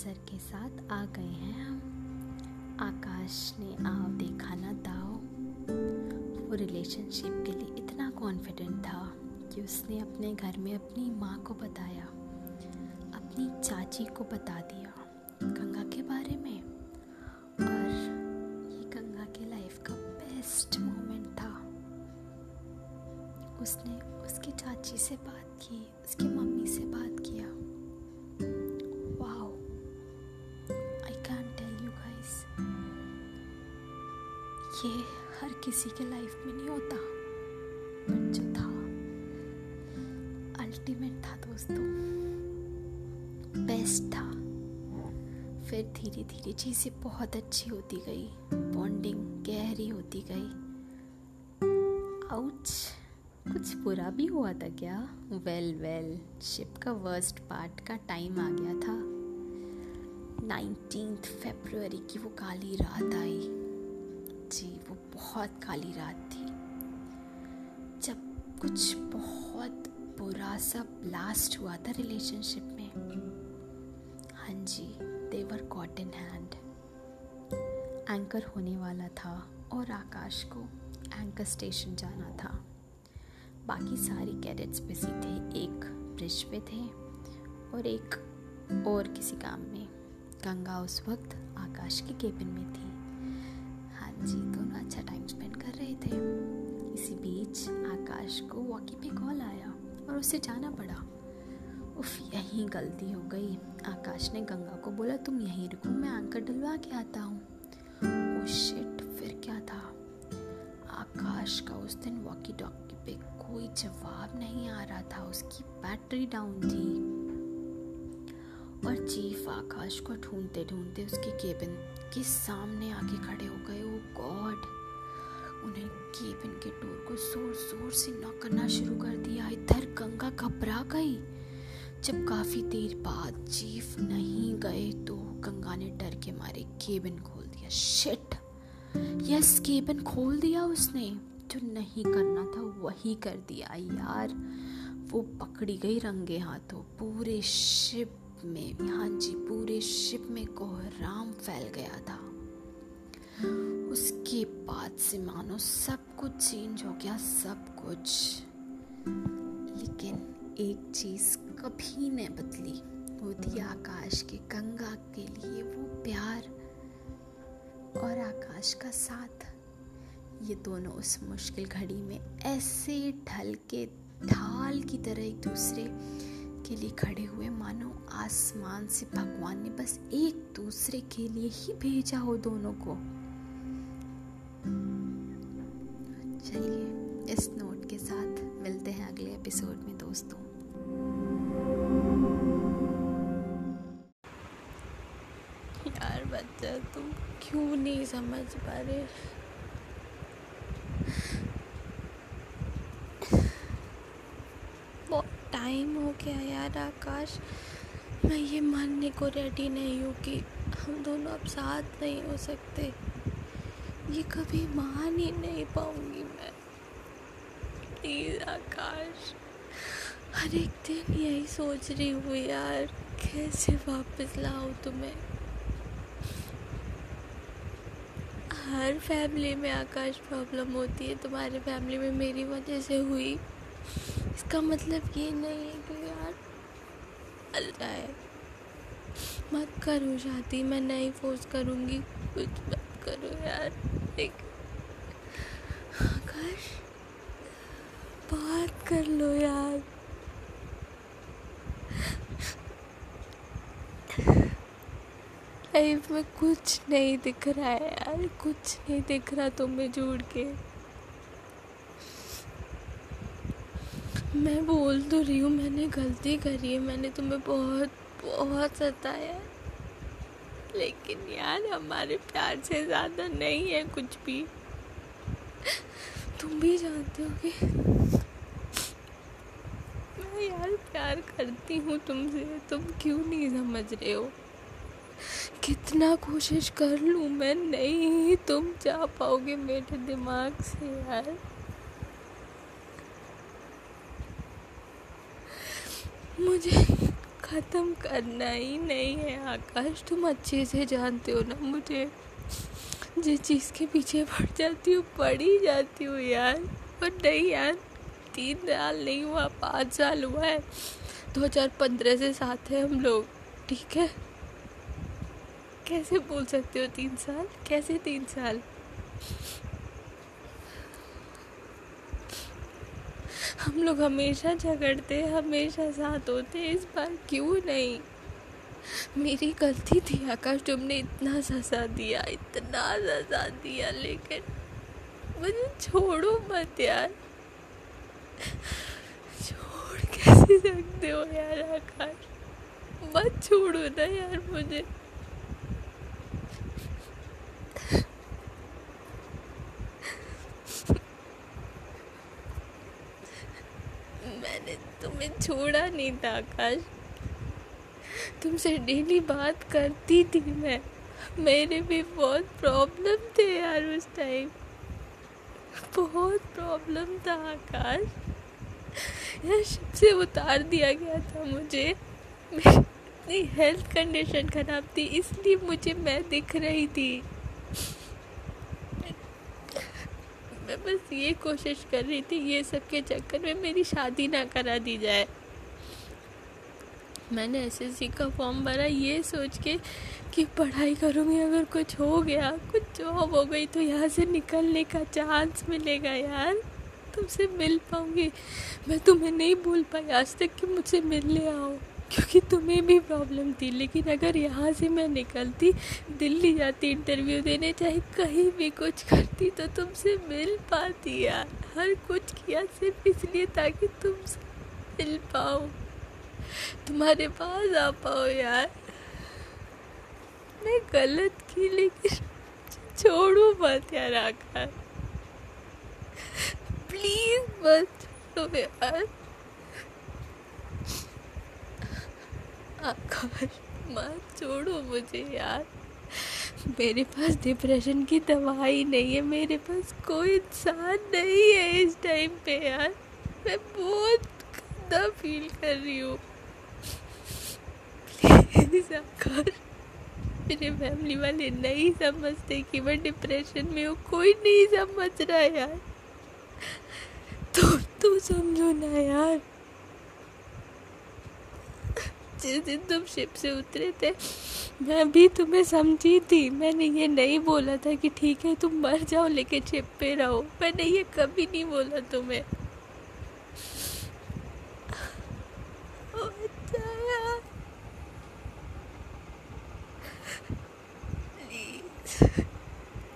Answer के साथ आ गए हैं हम। आकाश ने आओ देखा ना दाओ वो रिलेशनशिप के लिए इतना कॉन्फिडेंट था कि उसने अपने घर में अपनी माँ को बताया, अपनी चाची को बता दिया गंगा के बारे में। और ये गंगा के लाइफ का बेस्ट मोमेंट था। उसने उसकी चाची से बात की, उसकी मम्मी से बात किया। किसी के लाइफ में नहीं होता। बट जो था अल्टीमेट था दोस्तों। बेस्ट था। फिर धीरे धीरे चीज़ें बहुत अच्छी होती गई। बॉन्डिंग गहरी होती गई। आउच कुछ बुरा भी हुआ था क्या? वेल वेल शिप का वर्स्ट पार्ट का टाइम आ गया था। नाइनटीन फेब्रुवरी की वो काली रात आई। बहुत काली रात थी। जब कुछ बहुत बुरा सा ब्लास्ट हुआ था रिलेशनशिप में। हाँ जी they were caught in hand anchor होने वाला था और आकाश को एंकर स्टेशन जाना था। बाकी सारी कैडेट्स बिज़ी थे। एक ब्रिज पे थे और एक और किसी काम में। गंगा उस वक्त आकाश के केबिन में थी। जी दोनों अच्छा टाइम स्पेंड कर रहे थे? इसी बीच आकाश को वॉकी पे कॉल आया और उसे जाना पड़ा। उफ, यही गलती हो गई। आकाश ने गंगा को बोला, तुम यहीं रुको, मैं एंकर डलवा के आता हूँ. शिट फिर क्या था? आकाश का उस दिन वॉकी टॉकी पे कोई जवाब नहीं आ रहा था। उसकी बैटरी डाउन थी। और चीफ आकाश को ढूंढते ढूंढते उसके केबिन के सामने आके खड़े हो गए। ओ गॉड उन्हें केबिन के डोर को ज़ोर ज़ोर से नॉक करना शुरू कर दिया। इधर गंगा घबरा गई। जब काफ़ी देर बाद चीफ नहीं गए तो गंगा ने डर के मारे केबिन खोल दिया। शिट यस केबिन खोल दिया उसने। जो नहीं करना था वही कर दिया। यार, वो पकड़ी गई रंगे हाथों। पूरे शिप में हाँ जी पूरे शिप में कोहराम फैल गया था। उसके बाद से मानो सब कुछ चेंज हो गया, सब कुछ। लेकिन एक चीज़ कभी नहीं बदली, वो थी आकाश के गंगा के लिए वो प्यार और आकाश का साथ। ये दोनों उस मुश्किल घड़ी में ऐसे ढल के, ढाल की तरह एक दूसरे के लिए खड़े हुए, मानो आसमान से भगवान ने बस एक दूसरे के लिए ही भेजा हो दोनों को। चलिए, इस नोट के साथ मिलते हैं अगले एपिसोड में, दोस्तों। यार, बच्चा, तुम क्यों नहीं समझ पा रहे? टाइम हो गया यार आकाश। मैं ये मानने को रेडी नहीं हूँ कि हम दोनों अब साथ नहीं हो सकते। ये कभी मान ही नहीं पाऊँगी मैं। प्लीज़ आकाश। हर एक दिन यही सोच रही हूँ यार, कैसे वापस लाऊं तुम्हें? हर फैमिली में आकाश प्रॉब्लम होती है, तुम्हारे फैमिली में मेरी वजह से हुई। इसका मतलब ये नहीं है कि यार चल जाए मत करो शादी, मैं नहीं फोर्स करूँगी। कुछ मत करो यार, एक आकाश, बात कर लो यार। लाइफ में कुछ नहीं दिख रहा है यार, कुछ नहीं दिख रहा तुम्हें जुड़ के। मैं बोल तो रही हूँ, मैंने गलती करी है, मैंने तुम्हें बहुत बहुत सताया लेकिन यार, हमारे प्यार से ज़्यादा नहीं है कुछ भी। तुम भी जानते हो कि मैं यार प्यार करती हूँ तुमसे, तुम क्यों नहीं समझ रहे हो? कितना कोशिश कर लूँ मैं, नहीं तुम जा पाओगे मेरे दिमाग से यार। मुझे ख़त्म करना ही नहीं है, आकाश। तुम अच्छे से जानते हो ना मुझे। जिस चीज़ के पीछे पड़ जाती हूँ, पड़ ही जाती हूँ यार। पर नहीं यार, तीन साल नहीं हुआ, पाँच साल हुआ है। दो हज़ार पंद्रह से साथ है हम लोग, ठीक है? कैसे बोल सकते हो तीन साल? कैसे तीन साल? हम लोग हमेशा झगड़ते, हमेशा साथ होते, इस बार क्यों नहीं? मेरी गलती थी, आकाश, तुमने इतना सजा दिया, इतना सजा दिया, लेकिन मुझे छोड़ो मत यार। छोड़ कैसे सकते हो यार, आकाश? मत छोड़ो ना यार मुझे मैंने तुम्हें छोड़ा नहीं था आकाश। तुमसे डेली बात करती थी मैं। मेरे भी बहुत प्रॉब्लम थे यार उस टाइम बहुत प्रॉब्लम था आकाश। यार शिप से उतार दिया गया था मुझे। मेरी हेल्थ कंडीशन खराब थी, इसलिए मुझे मैं दिख रही थी। मैं बस ये कोशिश कर रही थी, ये सब के चक्कर में मेरी शादी ना करा दी जाए। मैंने एसएससी का फॉर्म भरा, ये सोच के कि पढ़ाई करूँगी अगर कुछ हो गया, कुछ जॉब हो गई तो यहाँ से निकलने का चांस मिलेगा यार। तुमसे मिल पाऊँगी। मैं तुम्हें नहीं भूल पाई आज तक कि मुझसे मिलने आओ, क्योंकि तुम्हें भी प्रॉब्लम थी। लेकिन अगर यहाँ से मैं निकलती, दिल्ली जाती इंटरव्यू देने, चाहे कहीं भी कुछ करती तो तुमसे मिल पाती यार। हर कुछ किया सिर्फ़ इसलिए ताकि तुमसे मिल पाऊँ। तुम्हारे पास आ पाओ यार। मैं गलत की, लेकिन छोड़ो मत यार आकर। प्लीज़ मत छोड़ो यार। आकाश मत छोड़ो मुझे यार। मेरे पास डिप्रेशन की दवाई नहीं है। मेरे पास कोई इंसान नहीं है इस टाइम पे यार। मैं बहुत गंदा फील कर रही हूँ। मेरे फैमिली वाले नहीं समझते कि मैं डिप्रेशन में हूँ। कोई नहीं समझ रहा यार। तो तू समझो ना यार। जिस दिन तुम शिप से उतरे थे, मैं भी तुम्हें समझी थी। मैंने ये नहीं बोला था कि ठीक है, तुम मर जाओ लेके शिप पे रहो। मैंने ये कभी नहीं बोला तुम्हें।